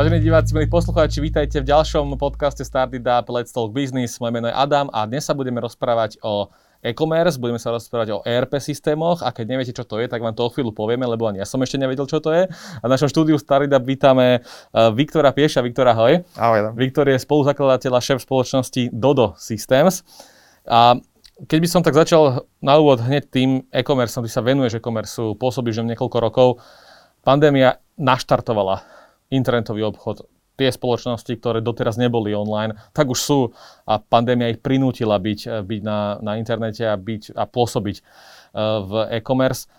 Vážení diváci, milí poslucháči, vítajte v ďalšom podcaste Started Up Let's Talk Business. Moje meno je Adam a dnes sa budeme rozprávať o e-commerce, budeme sa rozprávať o ERP systémoch a keď neviete, čo to je, tak vám to o chvíľu povieme, lebo ani ja som ešte nevedel, čo to je. A v našom štúdiu Started Up vítame uh, Viktora Pieša. Viktora, ahoj. Ahoj. Viktor je spoluzakladateľ a šéf spoločnosti Dodo Systems. A keď by som tak začal na úvod hneď tým e-commerce, ty sa venuješ e-commerce, pôsobíš v niekoľko rokov, pandémia naštartovala internetový obchod, tie spoločnosti, ktoré doteraz neboli online, tak už sú a pandémia ich prinútila byť, byť na, na internete a, byť, a pôsobiť uh, v e-commerce.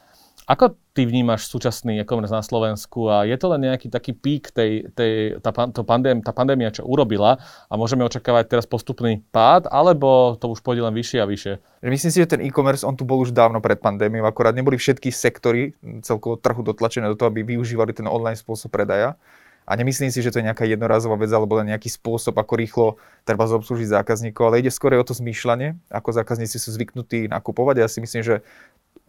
Ako ty vnímaš súčasný e-commerce na Slovensku a je to len nejaký taký pík tej, tej, tá, to pandém, tá pandémia, čo urobila a môžeme očakávať teraz postupný pád, alebo to už pôjde len vyššie a vyššie? Myslím si, že ten e-commerce, on tu bol už dávno pred pandémiou, akorát neboli všetky sektory celkovo trhu dotlačené do toho, aby využívali ten online spôsob predaja. A nemyslím si, že to je nejaká jednorazová vec alebo len nejaký spôsob, ako rýchlo treba zobslužiť zákazníkov, ale ide skôr o to zmýšľanie, ako zákazníci sú zvyknutí nakupovať. Ja si myslím, že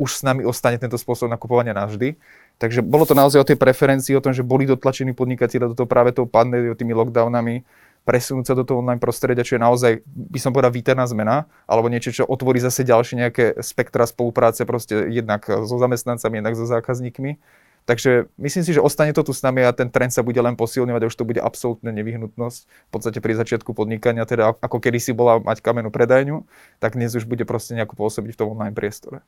už s nami ostane tento spôsob nakupovania navždy. Takže bolo to naozaj o tej preferencii, o tom, že boli dotlačení podnikatelia do toho práve tou pandémiou, tými lockdownami, presunúť sa do toho online prostredia, čo je naozaj, by som povedal, vítaná zmena, alebo niečo, čo otvorí zase ďalšie nejaké spektra spolupráce, proste jednak so zamestnancami, jednak so zákazníkmi. Takže myslím si, že ostane to tu s nami a ten trend sa bude len posilňovať a už to bude absolútne nevyhnutnosť. V podstate pri začiatku podnikania, teda ako kedy si bola mať kamenú predajňu, tak dnes už bude proste nejako pôsobiť v tom online priestore.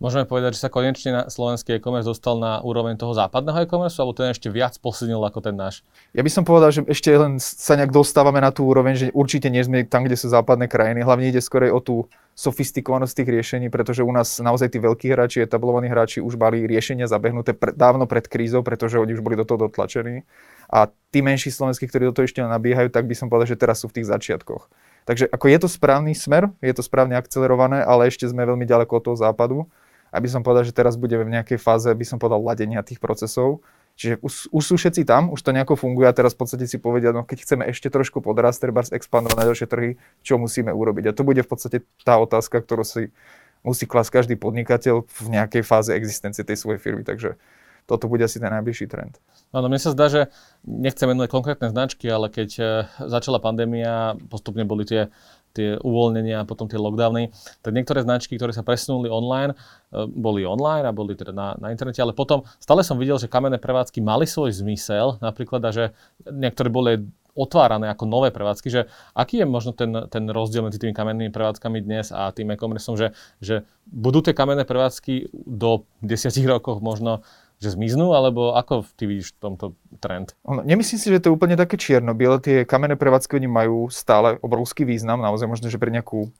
Môžeme povedať, že sa konečne na slovenský e-commerce dostal na úroveň toho západného e-commerce, alebo ten ešte viac posilnil ako ten náš? Ja by som povedal, že ešte len sa nejak dostávame na tú úroveň, že určite nie sme tam, kde sú západné krajiny. Hlavne ide skôr o tú sofistikovanosť tých riešení, pretože u nás naozaj tí veľkí hráči, etablovaní hráči už mali riešenia zabehnuté pr- dávno pred krízou, pretože oni už boli do toho dotlačení. A tí menší slovenskí, ktorí do toho ešte nabiehajú, tak by som povedal, že teraz sú v tých začiatkoch. Takže ako je to správny smer, je to správne akcelerované, ale ešte sme veľmi ďaleko od toho západu aby som povedal, že teraz budeme v nejakej fáze, by som povedal, ladenia tých procesov. Čiže už, už sú všetci tam, už to nejako funguje a teraz v podstate si povedia, no keď chceme ešte trošku podrásť, treba expandovať na ďalšie trhy, čo musíme urobiť. A to bude v podstate tá otázka, ktorú si musí klasť každý podnikateľ v nejakej fáze existencie tej svojej firmy. Takže toto bude asi ten najbližší trend. Áno, mne sa zdá, že nechcem menovať konkrétne značky, ale keď eh, začala pandémia, postupne boli tie tie uvoľnenia a potom tie lockdowny, tak niektoré značky, ktoré sa presunuli online, e, boli online a boli teda na, na internete, ale potom stále som videl, že kamenné prevádzky mali svoj zmysel, napríklad, a že niektoré boli otvárané ako nové prevádzky, že aký je možno ten, ten rozdiel medzi tými kamennými prevádzkami dnes a tým e-commerce, že, že budú tie kamenné prevádzky do 10 rokov možno že zmiznú, alebo ako ty vidíš v tomto trend? Nemyslím si, že to je úplne také čierno-biele. Tie kamenné prevádzky majú stále obrovský význam, naozaj možno, že pre nejakú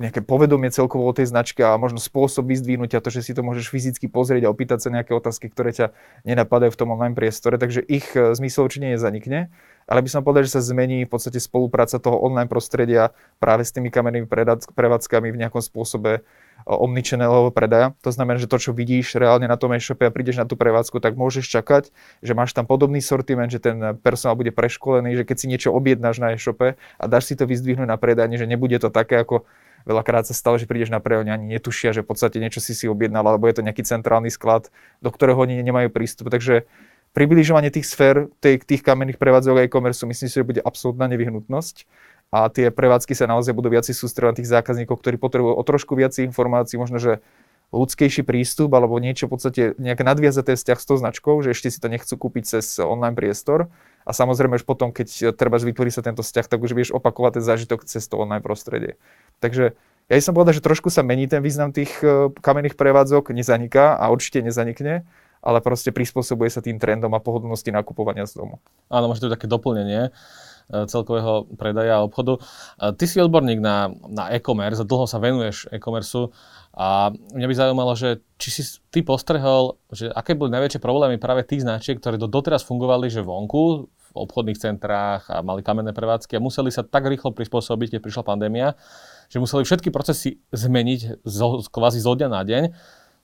nejaké povedomie celkovo o tej značke a možno spôsob vyzdvihnutia, to, že si to môžeš fyzicky pozrieť a opýtať sa nejaké otázky, ktoré ťa nenapadajú v tom online priestore, takže ich e, zmysel určite nezanikne, ale by som povedal, že sa zmení v podstate spolupráca toho online prostredia práve s tými kamennými prevádzkami v nejakom spôsobe omnichannel predaja. To znamená, že to, čo vidíš reálne na tom e-shope a prídeš na tú prevádzku, tak môžeš čakať, že máš tam podobný sortiment, že ten personál bude preškolený, že keď si niečo objednáš na e-shope a dáš si to vyzdvihnúť na predajne, že nebude to také ako Veľakrát sa stalo, že prídeš na predajne ani netušia, že v podstate niečo si si objednal, alebo je to nejaký centrálny sklad, do ktorého oni nemajú prístup. Takže približovanie tých sfér, tých, tých kamenných prevádzok e-commerce, myslím si, že bude absolútna nevyhnutnosť a tie prevádzky sa naozaj budú viac sústredovať na tých zákazníkov, ktorí potrebujú o trošku viac informácií, možno, že ľudskejší prístup alebo niečo v podstate nejaké nadviazaté vzťah s tou značkou, že ešte si to nechcú kúpiť cez online priestor. A samozrejme už potom, keď treba vytvorí sa tento vzťah, tak už vieš opakovať ten zážitok cez to online prostredie. Takže ja som povedal, že trošku sa mení ten význam tých e, kamenných prevádzok, nezaniká a určite nezanikne, ale proste prispôsobuje sa tým trendom a pohodlnosti nakupovania z domu. Áno, možno to také doplnenie. E, celkového predaja a obchodu. E, ty si odborník na, na e-commerce, dlho sa venuješ e-commerceu a mňa by zaujímalo, že či si ty postrehol, že aké boli najväčšie problémy práve tých značiek, ktoré do, doteraz fungovali, že vonku, v obchodných centrách a mali kamenné prevádzky a museli sa tak rýchlo prispôsobiť, keď prišla pandémia, že museli všetky procesy zmeniť zo, kvázi zo dňa na deň.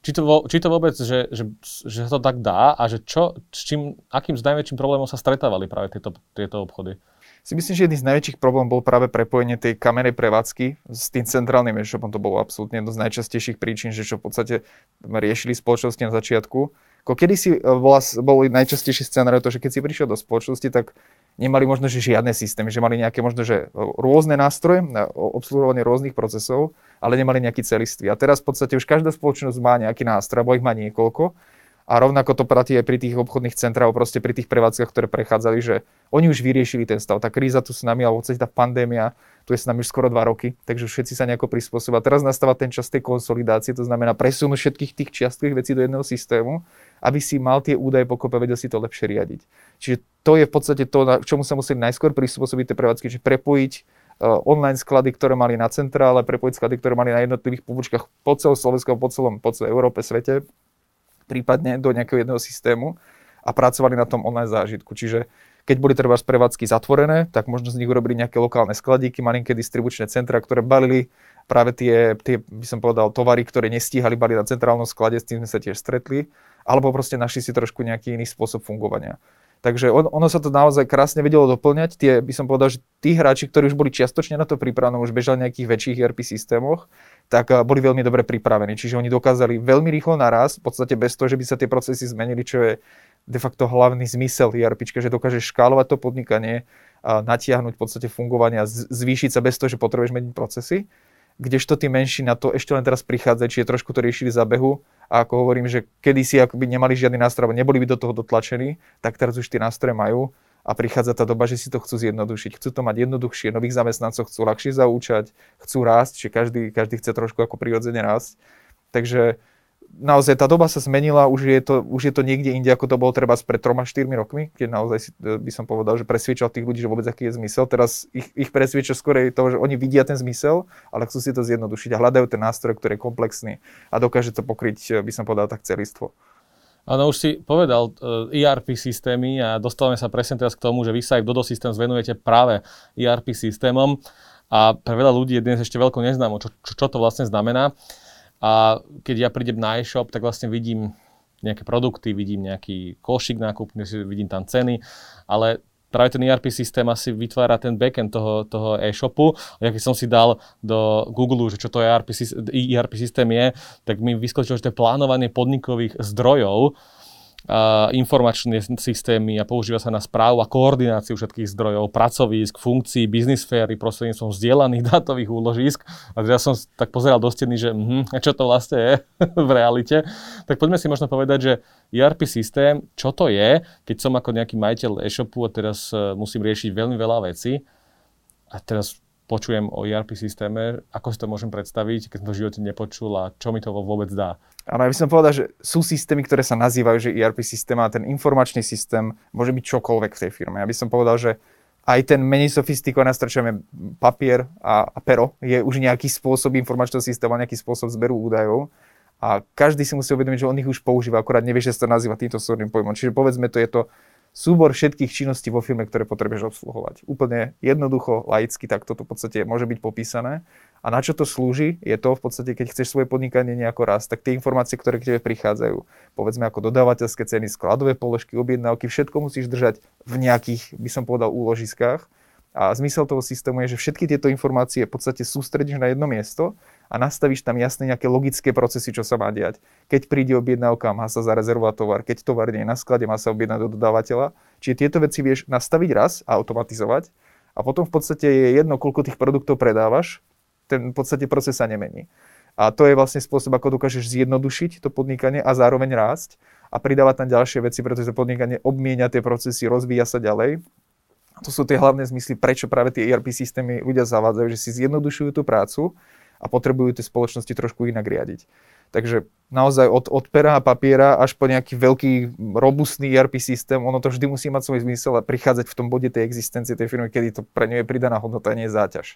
Či to, či to vôbec, že, že, že to tak dá a že čo, s čím, akým s najväčším problémom sa stretávali práve tieto, tieto obchody? si myslím, že jedný z najväčších problémov bol práve prepojenie tej kamenej prevádzky s tým centrálnym e-shopom. To bolo absolútne jedno z najčastejších príčin, že čo v podstate riešili spoločnosti na začiatku. Ako si e, bola, boli najčastejší scenár to, že keď si prišiel do spoločnosti, tak nemali možno že žiadne systémy, že mali nejaké možno že rôzne nástroje na obsluhovanie rôznych procesov, ale nemali nejaký celistvý. A teraz v podstate už každá spoločnosť má nejaký nástroj, alebo ich má niekoľko a rovnako to platí aj pri tých obchodných centrách, proste pri tých prevádzkach, ktoré prechádzali, že oni už vyriešili ten stav. Tá kríza tu s nami, alebo tá pandémia, tu je s nami už skoro dva roky, takže všetci sa nejako prispôsobia. Teraz nastáva ten čas tej konsolidácie, to znamená presun všetkých tých čiastkových vecí do jedného systému, aby si mal tie údaje pokope, vedel si to lepšie riadiť. Čiže to je v podstate to, k čomu sa museli najskôr prispôsobiť tie prevádzky, že prepojiť uh, online sklady, ktoré mali na centrále, prepojiť sklady, ktoré mali na jednotlivých pobočkách po celom Slovensku, po celom, po celej Európe, svete, prípadne do nejakého jedného systému a pracovali na tom online zážitku. Čiže keď boli treba prevádzky zatvorené, tak možno z nich urobili nejaké lokálne skladíky, malinké distribučné centra, ktoré balili práve tie, tie, by som povedal, tovary, ktoré nestíhali baliť na centrálnom sklade, s tým sme sa tiež stretli, alebo proste našli si trošku nejaký iný spôsob fungovania. Takže on, ono sa to naozaj krásne vedelo doplňať. Tie, by som povedal, že tí hráči, ktorí už boli čiastočne na to pripravení, už bežali v nejakých väčších ERP systémoch, tak eh, boli veľmi dobre pripravení. Čiže oni dokázali veľmi rýchlo naraz, v podstate bez toho, že by sa tie procesy zmenili, čo je de facto hlavný zmysel ERP, že dokážeš škálovať to podnikanie, a natiahnuť v podstate fungovanie a zvýšiť sa bez toho, že potrebuješ meniť procesy kdežto tí menší na to ešte len teraz prichádzajú, či je trošku to riešili za behu. A ako hovorím, že kedysi akoby nemali žiadny nástroj, neboli by do toho dotlačení, tak teraz už tie nástroje majú a prichádza tá doba, že si to chcú zjednodušiť. Chcú to mať jednoduchšie, nových zamestnancov chcú ľahšie zaučať, chcú rásť, že každý, každý chce trošku ako prirodzene rásť. Takže naozaj tá doba sa zmenila, už je to, už je to niekde inde, ako to bolo treba pred 3-4 rokmi, keď naozaj si, e, by som povedal, že presviečal tých ľudí, že vôbec aký je zmysel. Teraz ich, ich presvieča skôr to, že oni vidia ten zmysel, ale chcú si to zjednodušiť a hľadajú ten nástroj, ktorý je komplexný a dokáže to pokryť, e, by som povedal, tak celistvo. Áno, už si povedal uh, e, ERP systémy a dostávame sa presne teraz k tomu, že vy sa aj v Dodo Systems práve ERP systémom a pre veľa ľudí je dnes ešte veľko neznámo, čo, čo, čo to vlastne znamená. A keď ja prídem na e-shop, tak vlastne vidím nejaké produkty, vidím nejaký košík nákupný, vidím tam ceny, ale práve ten ERP systém asi vytvára ten backend toho, toho e-shopu. Ja keď som si dal do Google, že čo to ERP, ERP systém je, tak mi vyskočilo, že to je plánovanie podnikových zdrojov informačné systémy a používa sa na správu a koordináciu všetkých zdrojov, pracovísk, funkcií, biznis sféry prostredníctvom zdieľaných dátových úložisk. A ja som tak pozeral do steny, že hm, čo to vlastne je v realite. Tak poďme si možno povedať, že ERP systém, čo to je, keď som ako nejaký majiteľ e-shopu a teraz e, musím riešiť veľmi veľa vecí. A teraz počujem o ERP systéme, ako si to môžem predstaviť, keď som to v živote nepočul a čo mi to vôbec dá. Áno, ja by som povedal, že sú systémy, ktoré sa nazývajú, že ERP systém a ten informačný systém môže byť čokoľvek v tej firme. Ja by som povedal, že aj ten menej sofistikovaný nástroj, papier a, a pero, je už nejaký spôsob informačného systému, nejaký spôsob zberu údajov. A každý si musí uvedomiť, že on ich už používa, akorát nevie, že sa to nazýva týmto súdnym pojmom. Čiže povedzme to je to súbor všetkých činností vo firme, ktoré potrebuješ obsluhovať. Úplne jednoducho, laicky, tak toto v podstate môže byť popísané. A na čo to slúži, je to v podstate, keď chceš svoje podnikanie nejako rast, tak tie informácie, ktoré k tebe prichádzajú, povedzme ako dodávateľské ceny, skladové položky, objednávky, všetko musíš držať v nejakých, by som povedal, úložiskách a zmysel toho systému je, že všetky tieto informácie v podstate sústredíš na jedno miesto a nastavíš tam jasne nejaké logické procesy, čo sa má diať. Keď príde objednávka, má sa zarezervovať tovar. Keď tovar nie je na sklade, má sa objednať do dodávateľa. Čiže tieto veci vieš nastaviť raz a automatizovať a potom v podstate je jedno, koľko tých produktov predávaš, ten v podstate proces sa nemení. A to je vlastne spôsob, ako dokážeš zjednodušiť to podnikanie a zároveň rásť a pridávať tam ďalšie veci, pretože to podnikanie obmienia tie procesy, rozvíja sa ďalej to sú tie hlavné zmysly, prečo práve tie ERP systémy ľudia zavádzajú, že si zjednodušujú tú prácu a potrebujú tie spoločnosti trošku inak riadiť. Takže naozaj od, od pera a papiera až po nejaký veľký, robustný ERP systém, ono to vždy musí mať svoj zmysel a prichádzať v tom bode tej existencie tej firmy, kedy to pre ňu je pridaná hodnota a nie je záťaž.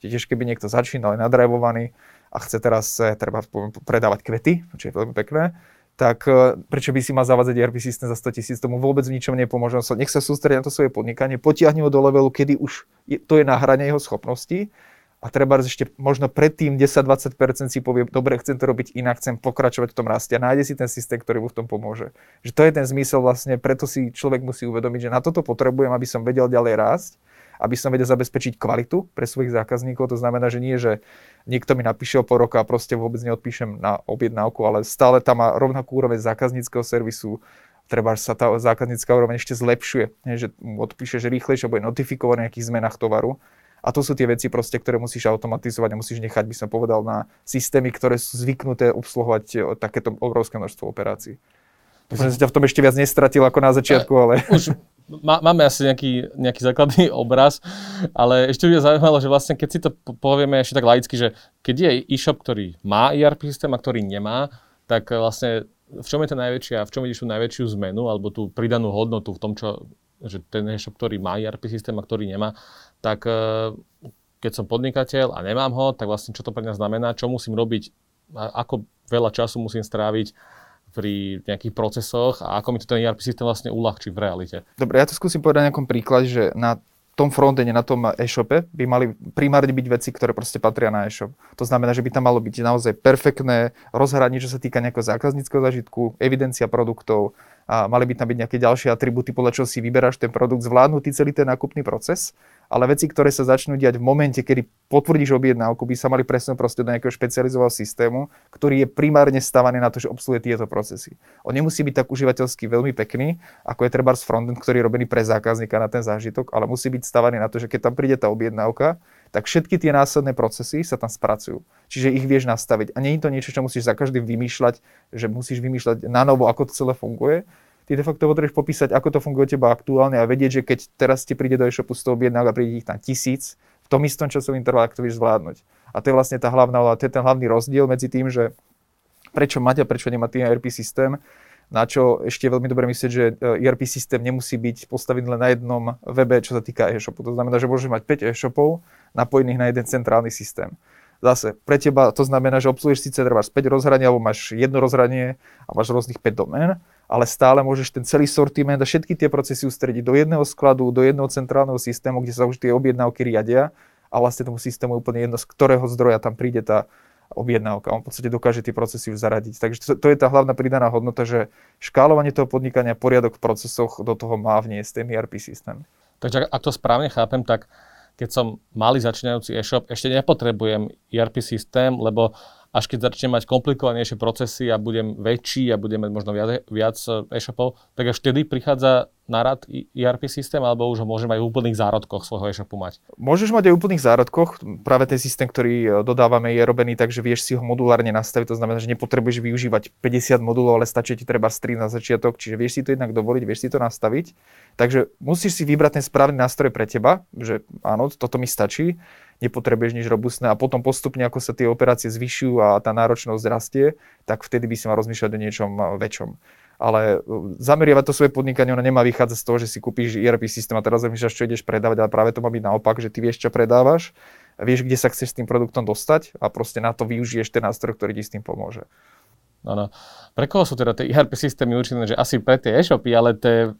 Čiže tiež keby niekto začínal, je nadrajvovaný a chce teraz eh, treba predávať kvety, čo je veľmi pekné, tak e, prečo by si mal zavádzať ERP systém za 100 tisíc, tomu vôbec v ničom nepomôže. Nech sa sústredí na to svoje podnikanie, potiahne ho do levelu, kedy už je, to je na hrane jeho schopností a treba ešte možno predtým 10-20% si povie, dobre, chcem to robiť inak, chcem pokračovať v tom raste a nájde si ten systém, ktorý mu v tom pomôže. Že to je ten zmysel vlastne, preto si človek musí uvedomiť, že na toto potrebujem, aby som vedel ďalej rásť aby som vedel zabezpečiť kvalitu pre svojich zákazníkov. To znamená, že nie, že niekto mi napíše o pol roka a proste vôbec neodpíšem na objednávku, ale stále tam má rovnakú úroveň zákazníckého servisu, treba sa tá zákaznícka úroveň ešte zlepšuje, že mu odpíše, že rýchlejšie bude notifikovať o nejakých zmenách tovaru. A to sú tie veci, proste, ktoré musíš automatizovať a musíš nechať, by som povedal, na systémy, ktoré sú zvyknuté obsluhovať e, takéto obrovské množstvo operácií. Myslím, že ťa v tom ešte viac nestratil ako na začiatku, ale... Už má, máme asi nejaký, nejaký základný obraz, ale ešte by zaujímalo, že vlastne keď si to povieme ešte tak laicky, že keď je e-shop, ktorý má ERP systém a ktorý nemá, tak vlastne v čom je to najväčšia, v čom vidíš tú najväčšiu zmenu alebo tú pridanú hodnotu v tom, čo, že ten e-shop, ktorý má ERP systém a ktorý nemá, tak eh, keď som podnikateľ a nemám ho, tak vlastne čo to pre mňa znamená, čo musím robiť, ako veľa času musím stráviť pri nejakých procesoch a ako mi to ten ERP systém vlastne uľahčí v realite. Dobre, ja to skúsim povedať nejakom príklade, že na tom frontende, na tom e-shope by mali primárne byť veci, ktoré proste patria na e-shop. To znamená, že by tam malo byť naozaj perfektné rozhranie, čo sa týka nejakého zákazníckého zažitku, evidencia produktov, a mali by tam byť nejaké ďalšie atributy, podľa čoho si vyberáš ten produkt, zvládnutý celý ten nákupný proces ale veci, ktoré sa začnú diať v momente, kedy potvrdíš objednávku, by sa mali presunúť proste do nejakého špecializovaného systému, ktorý je primárne stavaný na to, že obsluhuje tieto procesy. On nemusí byť tak užívateľsky veľmi pekný, ako je treba frontend, ktorý je robený pre zákazníka na ten zážitok, ale musí byť stavaný na to, že keď tam príde tá objednávka, tak všetky tie následné procesy sa tam spracujú. Čiže ich vieš nastaviť. A nie je to niečo, čo musíš za každým vymýšľať, že musíš vymýšľať na novo, ako to celé funguje, ty de facto potrebuješ popísať, ako to funguje teba aktuálne a vedieť, že keď teraz ti príde do e-shopu 100 objednávok a príde ich tam tisíc, v tom istom časovom intervale, ak to vieš zvládnuť. A to je vlastne tá hlavná, to je ten hlavný rozdiel medzi tým, že prečo mať a prečo nemať tým ERP systém, na čo ešte veľmi dobre myslieť, že ERP systém nemusí byť postavený len na jednom webe, čo sa týka e-shopu. To znamená, že môžeš mať 5 e-shopov napojených na jeden centrálny systém. Zase, pre teba to znamená, že obsluhuješ síce treba 5 rozhraní, alebo máš jedno rozhranie a máš rôznych 5 domén, ale stále môžeš ten celý sortiment a všetky tie procesy ustrediť do jedného skladu, do jedného centrálneho systému, kde sa už tie objednávky riadia a vlastne tomu systému je úplne jedno, z ktorého zdroja tam príde tá objednávka. On v podstate dokáže tie procesy už zaradiť. Takže to, to je tá hlavná pridaná hodnota, že škálovanie toho podnikania, poriadok v procesoch do toho má vniesť ten ERP systém. Takže ak to správne chápem, tak keď som malý začínajúci e-shop, ešte nepotrebujem ERP systém, lebo až keď začnem mať komplikovanejšie procesy a budem väčší a budem mať možno viac, viac e-shopov, tak až vtedy prichádza na rad ERP systém, alebo už ho môžem aj v úplných zárodkoch svojho e-shopu mať? Môžeš mať aj v úplných zárodkoch. Práve ten systém, ktorý e, dodávame, je robený tak, že vieš si ho modulárne nastaviť. To znamená, že nepotrebuješ využívať 50 modulov, ale stačí ti treba 3 na začiatok. Čiže vieš si to jednak dovoliť, vieš si to nastaviť. Takže musíš si vybrať ten správny nástroj pre teba, že áno, toto mi stačí nepotrebuješ nič robustné a potom postupne, ako sa tie operácie zvyšujú a tá náročnosť rastie, tak vtedy by si mal rozmýšľať o niečom eh, väčšom. Ale eh, zameriavať to svoje podnikanie, ono nemá vychádzať z toho, že si kúpiš ERP systém a teraz rozmýšľaš, čo ideš predávať, ale práve to má byť naopak, že ty vieš, čo predávaš, vieš, kde sa chceš s tým produktom dostať a proste na to využiješ ten nástroj, ktorý ti s tým pomôže. Áno. Pre koho sú teda tie ERP systémy určené, že asi pre tie e-shopy, ale tie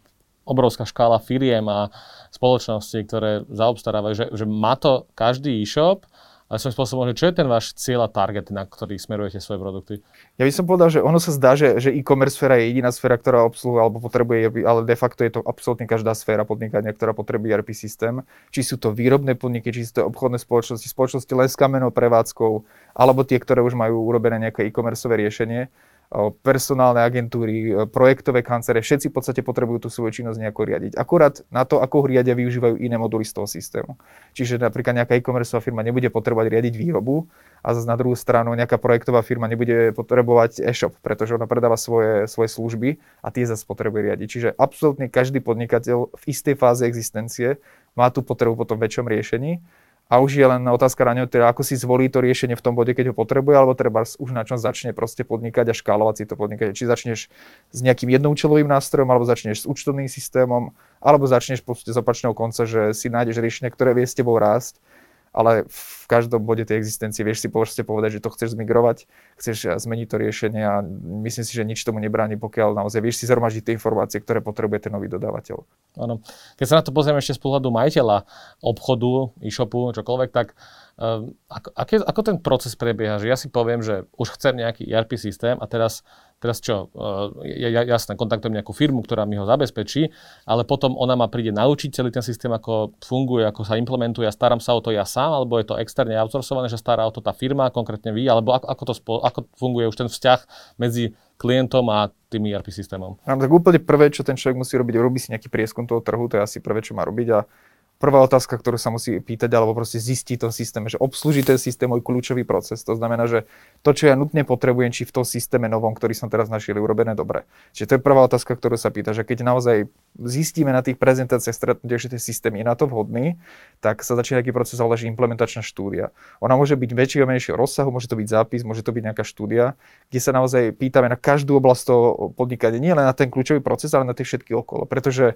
obrovská škála firiem a spoločností, ktoré zaobstarávajú, že, že má to každý e-shop, ale svojím spôsobom, že čo je ten váš cieľ a target, na ktorý smerujete svoje produkty? Ja by som povedal, že ono sa zdá, že, že e-commerce sféra je jediná sféra, ktorá obsluhuje alebo potrebuje, ale de facto je to absolútne každá sféra podnikania, ktorá potrebuje ERP systém. Či sú to výrobné podniky, či sú to obchodné spoločnosti, spoločnosti len s kamenou prevádzkou, alebo tie, ktoré už majú urobené nejaké e-commerceové riešenie personálne agentúry, projektové kancere, všetci v podstate potrebujú tú svoju činnosť nejako riadiť. Akurát na to, ako riadia, využívajú iné moduly z toho systému. Čiže napríklad nejaká e-commerce firma nebude potrebovať riadiť výrobu a zase na druhú stranu nejaká projektová firma nebude potrebovať e-shop, pretože ona predáva svoje, svoje služby a tie zase potrebuje riadiť. Čiže absolútne každý podnikateľ v istej fáze existencie má tú potrebu potom väčšom riešení a už je len otázka na ňo, teda ako si zvolí to riešenie v tom bode, keď ho potrebuje, alebo treba už na čom začne proste podnikať a škálovať si to podnikať. Či začneš s nejakým jednoučelovým nástrojom, alebo začneš s účtovným systémom, alebo začneš z opačného konca, že si nájdeš riešenie, ktoré vie s tebou rásť ale v každom bode tej existencie vieš si proste povedať, že to chceš zmigrovať, chceš zmeniť to riešenie a myslím si, že nič tomu nebráni, pokiaľ naozaj vieš si zhromaždiť tie informácie, ktoré potrebuje ten nový dodávateľ. Áno. Keď sa na to pozrieme ešte z pohľadu majiteľa obchodu, e-shopu, čokoľvek, tak Uh, ako, ako ten proces prebieha? Že ja si poviem, že už chcem nejaký ERP systém a teraz, teraz čo, uh, ja, jasné, kontaktujem nejakú firmu, ktorá mi ho zabezpečí, ale potom ona ma príde naučiť celý ten systém, ako funguje, ako sa implementuje a starám sa o to ja sám, alebo je to externe outsourcované, že stará o to tá firma, konkrétne vy, alebo ako, ako, to spo, ako funguje už ten vzťah medzi klientom a tým ERP systémom? tak úplne prvé, čo ten človek musí robiť, robí si nejaký prieskum toho trhu, to je asi prvé, čo má robiť a prvá otázka, ktorú sa musí pýtať, alebo proste zistiť tom systéme, že obslúži ten systém môj kľúčový proces. To znamená, že to, čo ja nutne potrebujem, či v tom systéme novom, ktorý som teraz našiel, je urobené dobre. Čiže to je prvá otázka, ktorú sa pýta, že keď naozaj zistíme na tých prezentáciách stretnutia, že ten systém je na to vhodný, tak sa začína taký proces, ale implementačná štúdia. Ona môže byť väčšieho menšieho rozsahu, môže to byť zápis, môže to byť nejaká štúdia, kde sa naozaj pýtame na každú oblasť toho podnikania, nie len na ten kľúčový proces, ale na tie všetky okolo. Pretože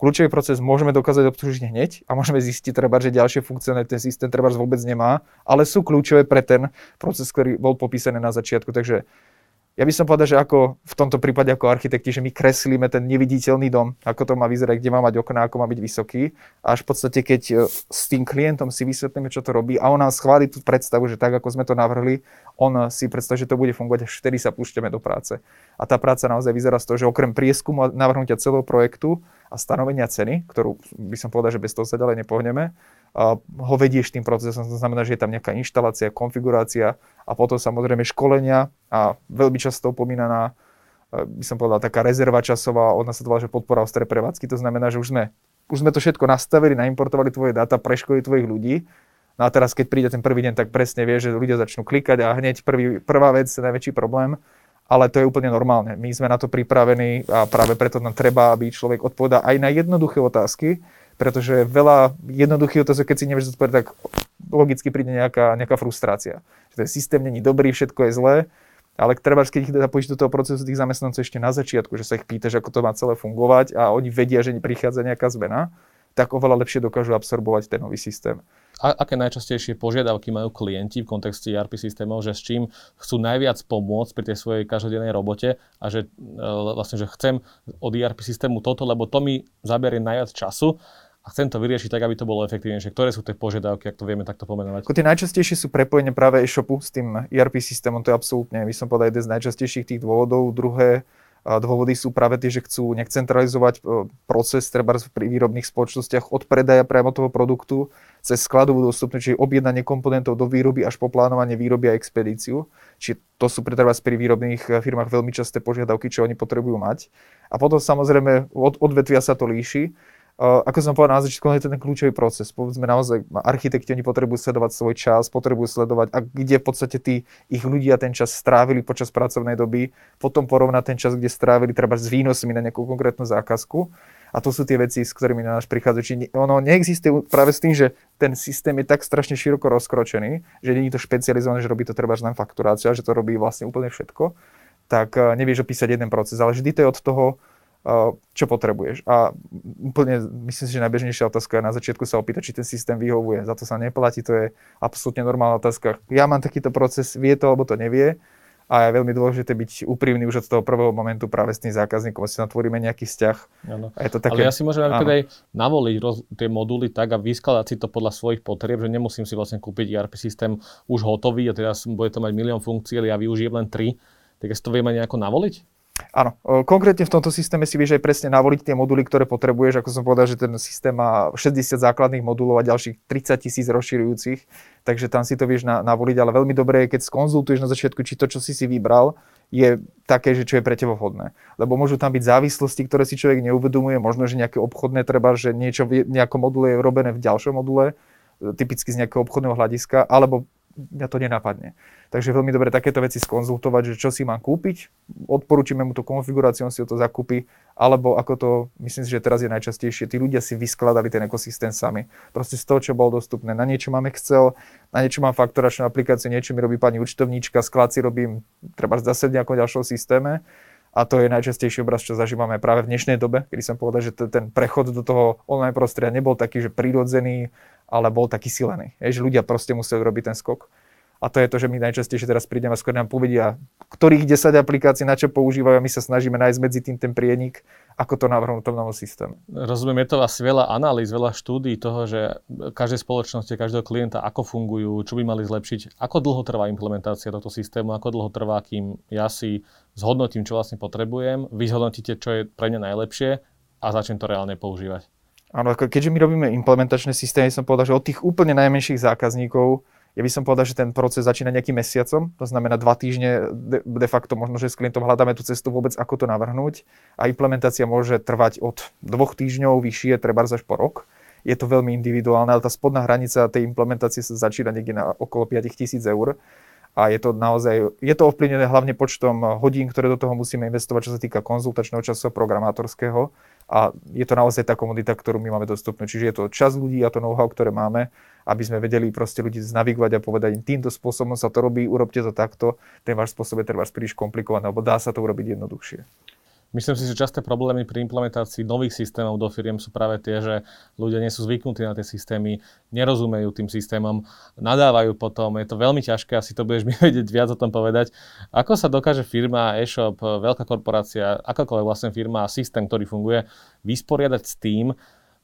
kľúčový proces môžeme dokázať obslužiť hneď a môžeme zistiť treba, že ďalšie funkcie ten systém treba vôbec nemá, ale sú kľúčové pre ten proces, ktorý bol popísaný na začiatku. Takže ja by som povedal, že ako v tomto prípade ako architekti, že my kreslíme ten neviditeľný dom, ako to má vyzerať, kde má mať okná, ako má byť vysoký. Až v podstate, keď e, s tým klientom si vysvetlíme, čo to robí a on nám schváli tú predstavu, že tak, ako sme to navrhli, on si predstaví, že to bude fungovať, až vtedy sa púšťame do práce. A tá práca naozaj vyzerá z toho, že okrem prieskumu a navrhnutia celého projektu a stanovenia ceny, ktorú by som povedal, že bez toho sa ďalej nepohneme, ho vedieš tým procesom, to znamená, že je tam nejaká inštalácia, konfigurácia a potom samozrejme školenia a veľmi často opomínaná e, by som povedal, taká rezerva časová, ona sa to že podpora ostre prevádzky, to znamená, že už sme, už sme to všetko nastavili, naimportovali tvoje dáta, preškolili tvojich ľudí, no a teraz keď príde ten prvý deň, tak presne vie, že ľudia začnú klikať a hneď prvý, prvá vec, najväčší problém, ale to je úplne normálne. My sme na to pripravení a práve preto nám treba, aby človek odpovedal aj na jednoduché otázky, pretože veľa jednoduchých otázok, keď si nevieš zodpovedať, tak logicky príde nejaká, nejaká frustrácia. Že ten systém není dobrý, všetko je zlé, ale treba, keď ich zapojíš do toho procesu tých zamestnancov ešte na začiatku, že sa ich pýtaš, ako to má celé fungovať a oni vedia, že prichádza nejaká zmena, tak oveľa lepšie dokážu absorbovať ten nový systém. A, aké najčastejšie požiadavky majú klienti v kontexte ERP systémov, že s čím chcú najviac pomôcť pri tej svojej každodennej robote a že e, vlastne, že chcem od ERP systému toto, lebo to mi zaberie najviac času a chcem to vyriešiť tak, aby to bolo efektívnejšie. Ktoré sú tie požiadavky, ak to vieme takto pomenovať? Ako tie najčastejšie sú prepojenie práve e-shopu s tým ERP systémom, to je absolútne, by som povedal, jeden z najčastejších tých dôvodov. Druhé dôvody sú práve tie, že chcú nejak centralizovať e, proces treba pri výrobných spoločnostiach od predaja priamo toho produktu cez skladovú dostupnosť, čiže objednanie komponentov do výroby až po plánovanie výroby a expedíciu. Čiže to sú pre, treba pri výrobných e, firmách veľmi časté požiadavky, čo oni potrebujú mať. A potom samozrejme od odvetvia sa to líši ako som povedal na začiatku, je to ten kľúčový proces. Povedzme naozaj, architekti, oni potrebujú sledovať svoj čas, potrebujú sledovať, a kde v podstate tí ich ľudia ten čas strávili počas pracovnej doby, potom porovnať ten čas, kde strávili treba s výnosmi na nejakú konkrétnu zákazku. A to sú tie veci, s ktorými na nás prichádza. Čiže ono neexistuje práve s tým, že ten systém je tak strašne široko rozkročený, že nie je to špecializované, že robí to treba len fakturácia, že to robí vlastne úplne všetko, tak eh, nevieš opísať jeden proces. Ale vždy to je od toho, čo potrebuješ. A úplne myslím si, že najbežnejšia otázka je na začiatku sa opýtať, či ten systém vyhovuje. Za to sa neplatí, to je absolútne normálna otázka. Ja mám takýto proces, vie to alebo to nevie. A je veľmi dôležité byť úprimný už od toho prvého momentu práve s tým zákazníkom, si natvoríme nejaký vzťah. Ano. A je to také... Ale ja si môžem aj navoliť roz, tie moduly tak a vyskladať si to podľa svojich potrieb, že nemusím si vlastne kúpiť ERP systém už hotový a teraz bude to mať milión funkcií, ale ja využijem len tri. Tak ja si to viem aj nejako navoliť? Áno, konkrétne v tomto systéme si vieš aj presne navoliť tie moduly, ktoré potrebuješ. Ako som povedal, že ten systém má 60 základných modulov a ďalších 30 tisíc rozširujúcich, takže tam si to vieš navoliť, ale veľmi dobré je, keď skonzultuješ na začiatku, či to, čo si si vybral, je také, že čo je pre teba vhodné. Lebo môžu tam byť závislosti, ktoré si človek neuvedomuje, možno, že nejaké obchodné treba, že niečo v nejakom module je robené v ďalšom module, typicky z nejakého obchodného hľadiska, alebo mňa to nenapadne. Takže veľmi dobre takéto veci skonzultovať, že čo si mám kúpiť, odporúčime mu tú konfiguráciu, on si to zakúpi, alebo ako to, myslím si, že teraz je najčastejšie, tí ľudia si vyskladali ten ekosystém sami. Proste z toho, čo bolo dostupné. Na niečo mám Excel, na niečo mám fakturačnú aplikáciu, niečo mi robí pani účtovníčka, sklad si robím treba zase v nejakom ďalšom systéme. A to je najčastejší obraz, čo zažívame práve v dnešnej dobe, kedy som povedal, že ten prechod do toho online prostredia nebol taký, že prírodzený, ale bol taký silený. Je, že ľudia proste museli robiť ten skok. A to je to, že my najčastejšie teraz prídeme a skôr nám povedia, ktorých 10 aplikácií na čo používajú a my sa snažíme nájsť medzi tým ten prienik, ako to navrhnúť v tom novom systéme. Rozumiem, je to asi veľa analýz, veľa štúdí toho, že každej spoločnosti, každého klienta, ako fungujú, čo by mali zlepšiť, ako dlho trvá implementácia tohto systému, ako dlho trvá, kým ja si zhodnotím, čo vlastne potrebujem, vy zhodnotíte, čo je pre ne najlepšie a začnem to reálne používať. Áno, keďže my robíme implementačné systémy, som povedal, že od tých úplne najmenších zákazníkov ja by som povedal, že ten proces začína nejakým mesiacom, to znamená dva týždne, de, facto možno, že s klientom hľadáme tú cestu vôbec, ako to navrhnúť. A implementácia môže trvať od dvoch týždňov vyššie, treba až po rok. Je to veľmi individuálne, ale tá spodná hranica tej implementácie sa začína niekde na okolo 5000 eur. A je to naozaj, je to ovplyvnené hlavne počtom hodín, ktoré do toho musíme investovať, čo sa týka konzultačného času programátorského a je to naozaj tá komodita, ktorú my máme dostupnú. Čiže je to čas ľudí a to know-how, ktoré máme, aby sme vedeli proste ľudí znavigovať a povedať im týmto spôsobom sa to robí, urobte to takto, ten váš spôsob je vás príliš komplikovaný, alebo dá sa to urobiť jednoduchšie. Myslím si, že časté problémy pri implementácii nových systémov do firiem sú práve tie, že ľudia nie sú zvyknutí na tie systémy, nerozumejú tým systémom, nadávajú potom, je to veľmi ťažké, asi to budeš mi vedieť viac o tom povedať. Ako sa dokáže firma, e-shop, veľká korporácia, akákoľvek vlastne firma a systém, ktorý funguje, vysporiadať s tým,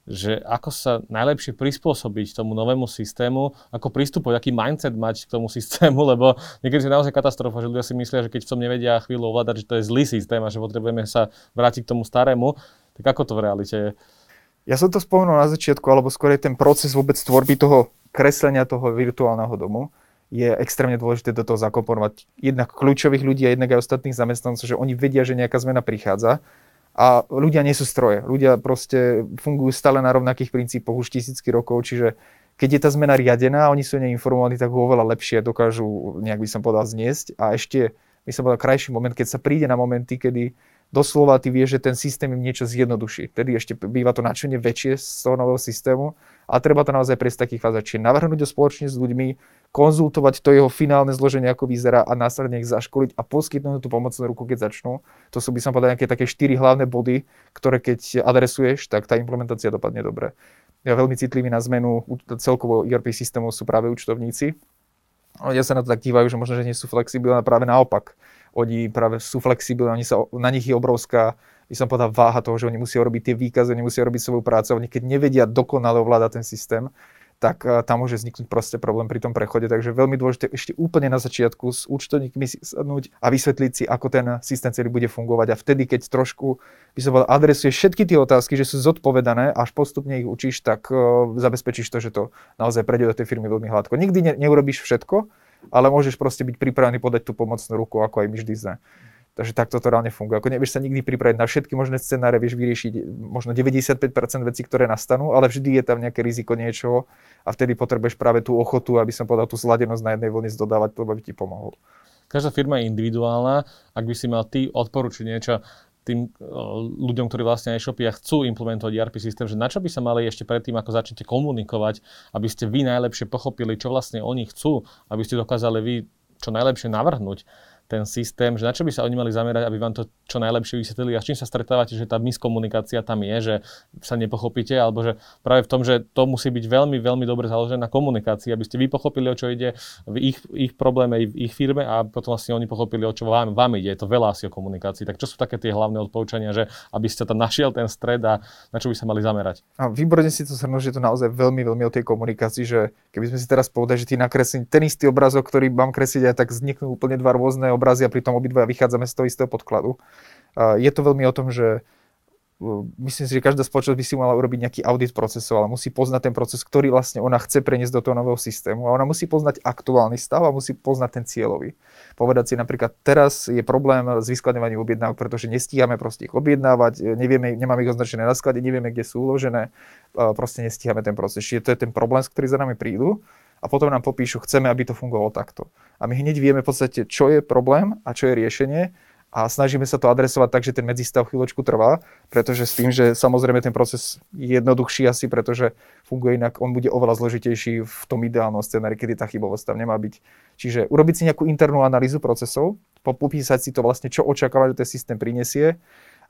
že ako sa najlepšie prispôsobiť tomu novému systému, ako pristupovať, aký mindset mať k tomu systému, lebo niekedy je naozaj katastrofa, že ľudia si myslia, že keď v tom nevedia chvíľu ovládať, že to je zlý systém a že potrebujeme sa vrátiť k tomu starému, tak ako to v realite je? Ja som to spomenul na začiatku, alebo skôr ten proces vôbec tvorby toho kreslenia toho virtuálneho domu je extrémne dôležité do toho zakomponovať jednak kľúčových ľudí a jednak aj ostatných zamestnancov, že oni vedia, že nejaká zmena prichádza a ľudia nie sú stroje. Ľudia proste fungujú stále na rovnakých princípoch už tisícky rokov, čiže keď je tá zmena riadená a oni sú neinformovaní, tak ho oveľa lepšie dokážu, nejak by som povedal, zniesť. A ešte, by som povedal, krajší moment, keď sa príde na momenty, kedy doslova ty vieš, že ten systém im niečo zjednoduší. Tedy ešte býva to načenie väčšie z toho nového systému a treba to naozaj prejsť takých fázach. Čiže navrhnúť ho spoločne s ľuďmi, konzultovať to jeho finálne zloženie, ako vyzerá a následne ich zaškoliť a poskytnúť tú pomocnú ruku, keď začnú. To sú by som povedal nejaké také štyri hlavné body, ktoré keď adresuješ, tak tá implementácia dopadne dobre. Ja veľmi citlivý na zmenu celkovo ERP systémov sú práve účtovníci. Ľudia sa na to tak dívajú, že možno, že nie sú flexibilné, práve naopak oni práve sú flexibilní, oni sa, na nich je obrovská, by som povedal, váha toho, že oni musia robiť tie výkazy, oni musia robiť svoju prácu, oni keď nevedia dokonale ovládať ten systém, tak uh, tam môže vzniknúť proste problém pri tom prechode. Takže veľmi dôležité ešte úplne na začiatku s účtovníkmi sadnúť a vysvetliť si, ako ten systém celý bude fungovať. A vtedy, keď trošku, by som povedal, adresuje všetky tie otázky, že sú zodpovedané, až postupne ich učíš, tak uh, zabezpečíš to, že to naozaj prejde do tej firmy veľmi hladko. Nikdy ne, neurobíš všetko, ale môžeš proste byť pripravený podať tú pomocnú ruku, ako aj my vždy sme. Takže takto to reálne funguje. Ako nevieš sa nikdy pripraviť na všetky možné scenáre, vieš vyriešiť možno 95% vecí, ktoré nastanú, ale vždy je tam nejaké riziko niečoho a vtedy potrebuješ práve tú ochotu, aby som povedal tú sladenosť na jednej vlne zdodávať, lebo by ti pomohol. Každá firma je individuálna. Ak by si mal ty odporučiť niečo, tým ľuďom, ktorí vlastne e-shopy a chcú implementovať ERP systém, že na čo by sa mali ešte predtým, ako začnete komunikovať, aby ste vy najlepšie pochopili, čo vlastne oni chcú, aby ste dokázali vy čo najlepšie navrhnúť ten systém, že na čo by sa oni mali zamerať, aby vám to čo najlepšie vysvetlili a s čím sa stretávate, že tá miskomunikácia tam je, že sa nepochopíte, alebo že práve v tom, že to musí byť veľmi, veľmi dobre založené na komunikácii, aby ste vy pochopili, o čo ide v ich, ich probléme, v ich firme a potom vlastne oni pochopili, o čo vám, vám ide. Je to veľa asi o komunikácii. Tak čo sú také tie hlavné odporúčania, že aby ste tam našiel ten stred a na čo by sa mali zamerať? A výborne si to shrnul, že je to naozaj veľmi, veľmi o tej komunikácii, že keby sme si teraz povedali, že ty nakreslí ten istý obrazok, ktorý mám kresliť aj tak vzniknú úplne dva rôzne obrazy a pritom obidva vychádzame z toho istého podkladu. Je to veľmi o tom, že myslím si, že každá spoločnosť by si mala urobiť nejaký audit procesov, ale musí poznať ten proces, ktorý vlastne ona chce preniesť do toho nového systému. A ona musí poznať aktuálny stav a musí poznať ten cieľový. Povedať si napríklad, teraz je problém s vyskladňovaním objednávok, pretože nestíhame proste ich objednávať, nevieme, nemáme ich označené na sklade, nevieme, kde sú uložené, proste nestíhame ten proces. Čiže to je ten problém, s ktorým za nami prídu a potom nám popíšu, chceme, aby to fungovalo takto. A my hneď vieme v podstate, čo je problém a čo je riešenie a snažíme sa to adresovať tak, že ten medzistav chvíľočku trvá, pretože s tým, že samozrejme ten proces je jednoduchší asi, pretože funguje inak, on bude oveľa zložitejší v tom ideálnom scenári, kedy tá chybovosť tam nemá byť. Čiže urobiť si nejakú internú analýzu procesov, popísať si to vlastne, čo očakávať, že ten systém prinesie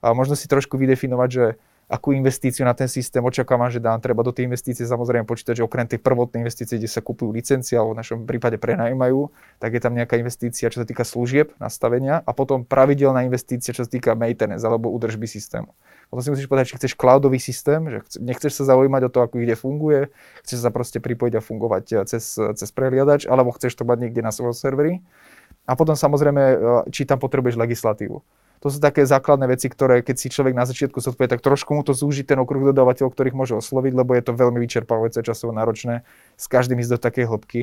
a možno si trošku vydefinovať, že akú investíciu na ten systém očakávam, že dám. Treba do tej investície samozrejme počítať, že okrem tej prvotnej investície, kde sa kupujú licencie alebo v našom prípade prenajímajú, tak je tam nejaká investícia, čo sa týka služieb, nastavenia a potom pravidelná investícia, čo sa týka maintenance alebo údržby systému. Potom si musíš povedať, či chceš cloudový systém, že nechceš sa zaujímať o to, ako kde funguje, chceš sa proste pripojiť a fungovať eh, cez, cez prehliadač, alebo chceš to mať niekde na svojom serveri. A potom samozrejme, eh, či tam potrebuješ legislatívu. To sú také základné veci, ktoré keď si človek na začiatku software, tak trošku mu to zúži ten okruh dodávateľov, ktorých môže osloviť, lebo je to veľmi vyčerpávajúce, časovo náročné s každým ísť do takej hĺbky.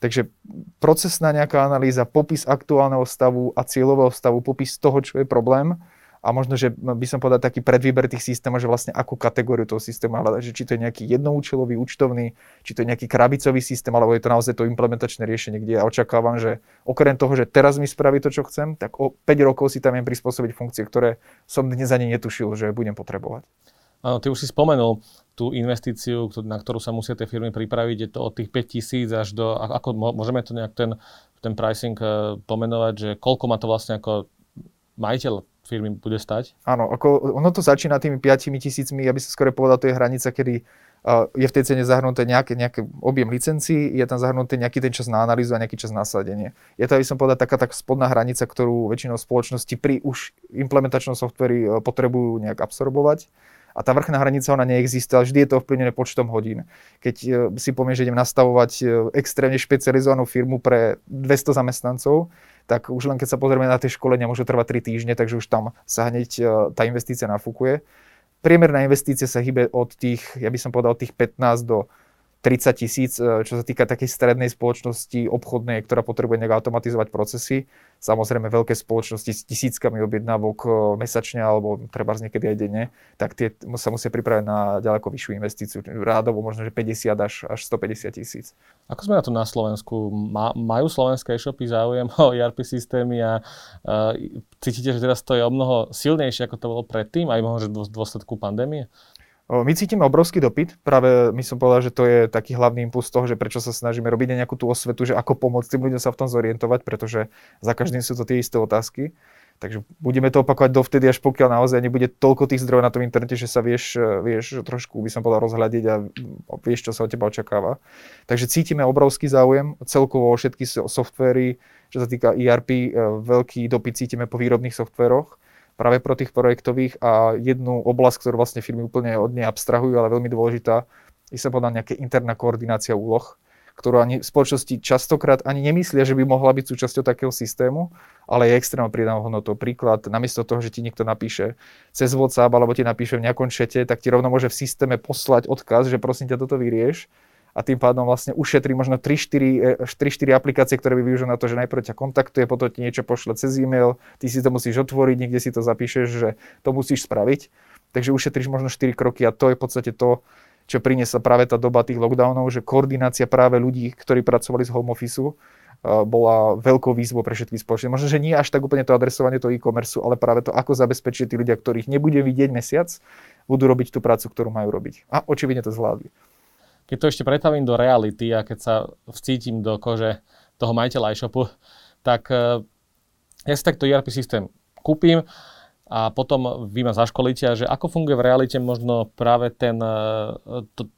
Takže procesná nejaká analýza, popis aktuálneho stavu a cieľového stavu, popis toho, čo je problém, a možno, že by som povedal taký predvýber tých systémov, že vlastne akú kategóriu toho systému hľadať, že či to je nejaký jednoúčelový, účtovný, či to je nejaký krabicový systém, alebo je to naozaj to implementačné riešenie, kde ja očakávam, že okrem toho, že teraz mi spraví to, čo chcem, tak o 5 rokov si tam viem prispôsobiť funkcie, ktoré som dnes ani netušil, že budem potrebovať. Áno, ty už si spomenul tú investíciu, na ktorú sa musia tie firmy pripraviť, je to od tých 5 tisíc až do, ako môžeme to nejak ten, ten pricing eh, pomenovať, že koľko má to vlastne ako majiteľ firmy bude stať? Áno, ako, ono to začína tými 5 tisícmi, ja by som skôr povedal, to je hranica, kedy uh, je v tej cene zahrnuté nejaké objem licencií, je tam zahrnuté nejaký ten čas na analýzu a nejaký čas na. Je to, aby som povedal, taká tak spodná hranica, ktorú väčšinou spoločnosti pri už implementačnom softveri uh, potrebujú nejak absorbovať. A tá vrchná hranica, ona neexistuje, ale vždy je to ovplyvnené počtom hodín. Keď uh, si poviem, že idem nastavovať extrémne špecializovanú firmu pre 200 zamestnancov, tak už len keď sa pozrieme na tie školenia, môže trvať 3 týždne, takže už tam sa hneď e, tá investícia nafúkuje. Priemerná investícia sa hýbe od tých, ja by som povedal, od tých 15 do 30 tisíc, e, čo sa týka takej strednej spoločnosti obchodnej, ktorá potrebuje nejak automatizovať procesy. Samozrejme veľké spoločnosti s tisíckami objednávok e, mesačne alebo treba z niekedy aj denne, tak tie sa musia pripraviť na ďaleko vyššiu investíciu. Rádovo možno, že 50 až, až 150 tisíc. Ako sme na to na Slovensku? majú slovenské e-shopy záujem o ERP systémy a uh, cítite, že teraz to je o mnoho silnejšie, ako to bolo predtým, aj možno, v dôsledku pandémie? My cítime obrovský dopyt, práve my som povedal, že to je taký hlavný impuls toho, že prečo sa snažíme robiť nejakú tú osvetu, že ako pomôcť tým ľuďom sa v tom zorientovať, pretože za každým sú to tie isté otázky. Takže budeme to opakovať dovtedy, až pokiaľ naozaj nebude toľko tých zdrojov na tom internete, že sa vieš, vieš trošku, by som povedal, rozhľadiť a vieš, čo sa od teba očakáva. Takže cítime obrovský záujem celkovo o všetky softvery, čo sa týka ERP, e, veľký dopyt cítime po výrobných softveroch práve pro tých projektových a jednu oblasť, ktorú vlastne firmy úplne od nej abstrahujú, ale veľmi dôležitá, je sa povedať nejaká interná koordinácia úloh, ktorú ani spoločnosti častokrát ani nemyslia, že by mohla byť súčasťou takého systému, ale je extrémne pridanou hodnotou. Príklad, namiesto toho, že ti niekto napíše cez WhatsApp alebo ti napíše v nejakom čete, tak ti rovno môže v systéme poslať odkaz, že prosím ťa toto vyrieš a tým pádom vlastne ušetrí možno 3-4 e, aplikácie, ktoré by využil na to, že najprv ťa kontaktuje, potom ti niečo pošle cez e-mail, ty si to musíš otvoriť, niekde si to zapíšeš, že to musíš spraviť. Takže ušetríš možno 4 kroky a to je v podstate to, čo priniesla práve tá doba tých lockdownov, že koordinácia práve ľudí, ktorí pracovali z home office e, bola veľkou výzvou pre všetky spoločnosti. Možno, že nie až tak úplne to adresovanie toho e-commerce, ale práve to, ako zabezpečiť tí ľudia, ktorých nebude vidieť mesiac, budú robiť tú prácu, ktorú majú robiť. A očividne to zvládli keď to ešte pretavím do reality a keď sa vcítim do kože toho majiteľa e-shopu, tak uh, ja si takto ERP systém kúpim a potom vy ma zaškolíte, že ako funguje v realite možno práve ten, uh, to,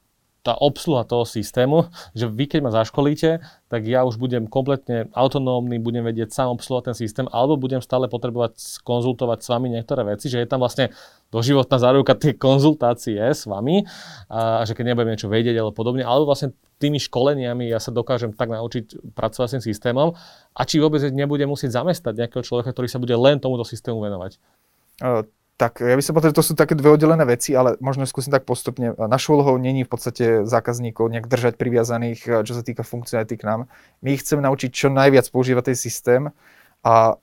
tá obsluha toho systému, že vy keď ma zaškolíte, tak ja už budem kompletne autonómny, budem vedieť sám obsluhovať ten systém, alebo budem stále potrebovať konzultovať s vami niektoré veci, že je tam vlastne doživotná záruka tej konzultácie s vami, a že keď nebudem niečo vedieť alebo podobne, alebo vlastne tými školeniami ja sa dokážem tak naučiť pracovať s tým systémom a či vôbec nebudem musieť zamestnať nejakého človeka, ktorý sa bude len tomuto systému venovať. Tak ja by som povedal, že to sú také dve oddelené veci, ale možno skúsim tak postupne. Našou úlohou není v podstate zákazníkov nejak držať priviazaných, eh, čo sa týka funkcionality k nám. My ich chceme naučiť čo najviac používať ten systém a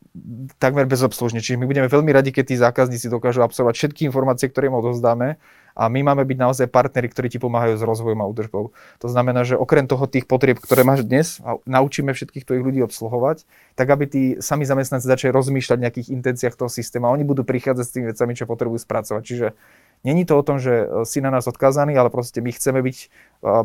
takmer bezobslužne. Čiže my budeme veľmi radi, keď tí zákazníci dokážu absorbovať všetky informácie, ktoré im odozdáme a my máme byť naozaj partneri, ktorí ti pomáhajú s rozvojom a údržbou. To znamená, že okrem toho tých potrieb, ktoré máš dnes a naučíme všetkých tvojich ľudí obsluhovať, tak aby tí sami zamestnanci začali rozmýšľať v nejakých intenciách toho systému a oni budú prichádzať s tými vecami, čo potrebujú spracovať. Čiže Není to o tom, že e, si na nás odkázaný, ale proste my chceme byť e,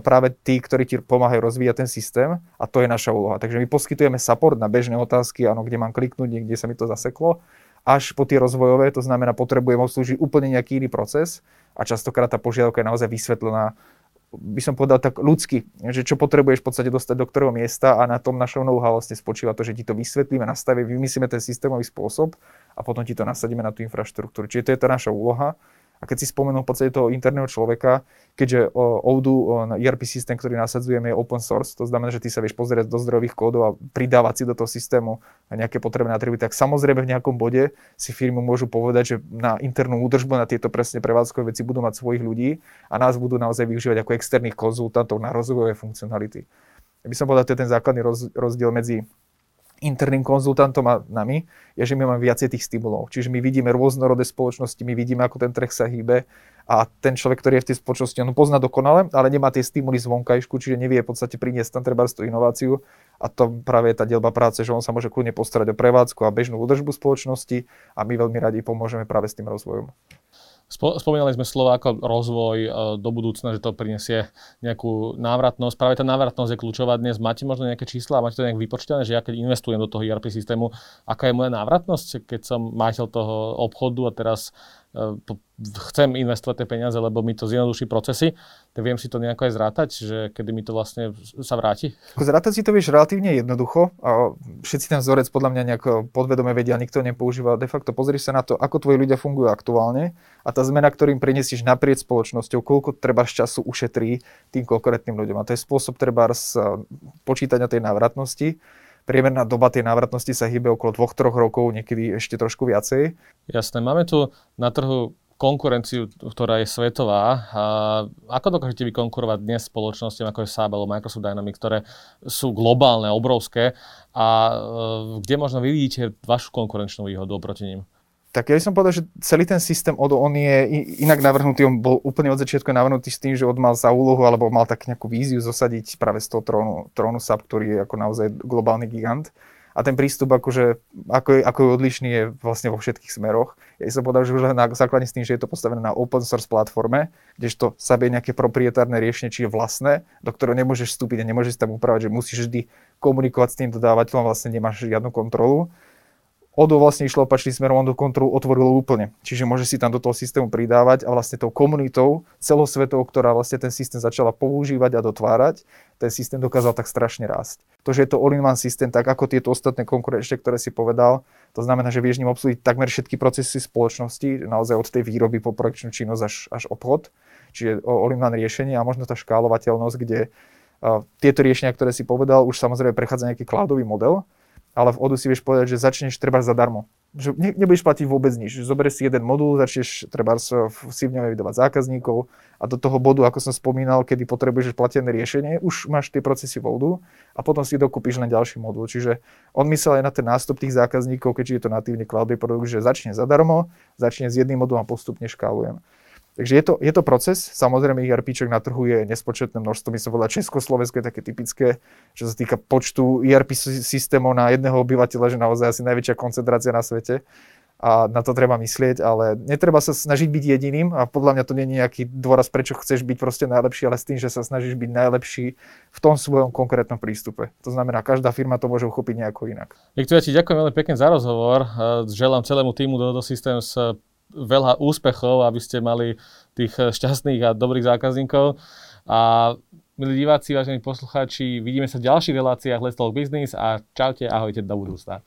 práve tí, ktorí ti pomáhajú rozvíjať ten systém a to je naša úloha. Takže my poskytujeme support na bežné otázky, áno, kde mám kliknúť, niekde sa mi to zaseklo až po tie rozvojové, to znamená, potrebujem obslúžiť úplne nejaký iný proces a častokrát tá požiadavka je naozaj vysvetlená by som povedal tak ľudsky, že čo potrebuješ v podstate dostať do ktorého miesta a na tom našom know-how vlastne spočíva to, že ti to vysvetlíme, nastavíme, vymyslíme ten systémový spôsob a potom ti to nasadíme na tú infraštruktúru. Čiže to je tá naša úloha a keď si spomenul v podstate toho interného človeka, keďže Odoo, ERP systém, ktorý nasadzujeme, je open source, to znamená, že ty sa vieš pozrieť do zdrojových kódov a pridávať si do toho systému nejaké potrebné atributy, tak samozrejme v nejakom bode si firmy môžu povedať, že na internú údržbu, na tieto presne prevádzkové veci budú mať svojich ľudí a nás budú naozaj využívať ako externých konzultantov na rozvojové funkcionality. Ja by som povedal, to je ten základný rozdiel medzi interným konzultantom a nami, je, že my máme viacej tých stimulov. Čiže my vidíme rôznorodé spoločnosti, my vidíme, ako ten trh sa hýbe a ten človek, ktorý je v tej spoločnosti, on pozná dokonale, ale nemá tie stimuly z vonkajšku, čiže nevie v podstate priniesť tam treba tú inováciu a to práve je tá dielba práce, že on sa môže kľudne postarať o prevádzku a bežnú údržbu spoločnosti a my veľmi radi pomôžeme práve s tým rozvojom. Spomínali sme slovo ako rozvoj e, do budúcna, že to prinesie nejakú návratnosť. Práve tá návratnosť je kľúčová dnes. Máte možno nejaké čísla máte to nejak vypočítané, že ja keď investujem do toho ERP systému, aká je moja návratnosť, keď som majiteľ toho obchodu a teraz chcem investovať tie peniaze, lebo mi to zjednoduší procesy, tak viem si to nejako aj zrátať, že kedy mi to vlastne sa vráti? Zrátať si to vieš relatívne jednoducho. A všetci ten vzorec podľa mňa nejak podvedome vedia, nikto nepoužíva. De facto pozrieš sa na to, ako tvoji ľudia fungujú aktuálne a tá zmena, ktorým prinesieš naprieč spoločnosťou, koľko treba z času ušetrí tým konkrétnym ľuďom. A to je spôsob treba z počítania tej návratnosti. Priemerná doba tej návratnosti sa hýbe okolo 2-3 rokov, niekedy ešte trošku viacej. Jasné, máme tu na trhu konkurenciu, ktorá je svetová. A ako dokážete vykonkurovať dnes spoločnostiam ako je SAP alebo Microsoft Dynamics, ktoré sú globálne, obrovské a e, kde možno vy vidíte vašu konkurenčnú výhodu oproti ním? Tak ja by som povedal, že celý ten systém ODO, on je inak navrhnutý, on bol úplne od začiatku navrhnutý s tým, že on mal za úlohu, alebo mal tak nejakú víziu zosadiť práve z toho trónu, trónu SAP, ktorý je ako naozaj globálny gigant. A ten prístup, akože, ako, je, ako je odlišný, je vlastne vo všetkých smeroch. Ja som povedal, že už na základne s tým, že je to postavené na open source platforme, kdežto SAP je nejaké proprietárne riešenie, či je vlastné, do ktorého nemôžeš vstúpiť a nemôžeš tam upravať, že musíš vždy komunikovať s tým dodávateľom, vlastne nemáš žiadnu kontrolu. Odo vlastne išlo opačným smerom, on do kontrolu otvoril úplne. Čiže môže si tam do toho systému pridávať a vlastne tou komunitou celosvetou, ktorá vlastne ten systém začala používať a dotvárať, ten systém dokázal tak strašne rásť. To, že je to all-in-one systém, tak ako tieto ostatné konkurenčne, ktoré si povedal, to znamená, že vieš ním obslužiť takmer všetky procesy spoločnosti, naozaj od tej výroby po projekčnú činnosť až, až obchod, čiže all-in-one riešenie a možno tá škálovateľnosť, kde tieto riešenia, ktoré si povedal, už samozrejme prechádza nejaký cloudový model, ale v Odu si vieš povedať, že začneš treba zadarmo. Že ne, nebudeš platiť vôbec nič. Zoberieš si jeden modul, začneš treba si v ňom vydávať zákazníkov a do toho bodu, ako som spomínal, kedy potrebuješ platené riešenie, už máš tie procesy v Odu a potom si dokúpiš len ďalší modul. Čiže on myslel aj na ten nástup tých zákazníkov, keďže je to natívne cloudový produkt, že začne zadarmo, začne s jedným modulom a postupne škálujem. Takže je to, je to proces, samozrejme ERP na trhu je nespočetné množstvo, my som povedal, Československo také typické, čo sa týka počtu ERP systémov na jedného obyvateľa, že naozaj asi najväčšia koncentrácia na svete a na to treba myslieť, ale netreba sa snažiť byť jediným a podľa mňa to nie je nejaký dôraz, prečo chceš byť proste najlepší, ale s tým, že sa snažíš byť najlepší v tom svojom konkrétnom prístupe. To znamená, každá firma to môže uchopiť nejako inak. Viktor, ja ti ďakujem veľmi pekne za rozhovor. Želám celému týmu do, do Systems veľa úspechov, aby ste mali tých šťastných a dobrých zákazníkov. A milí diváci, vážení poslucháči, vidíme sa v ďalších reláciách Let's Talk Business a čaute, ahojte do budúcna.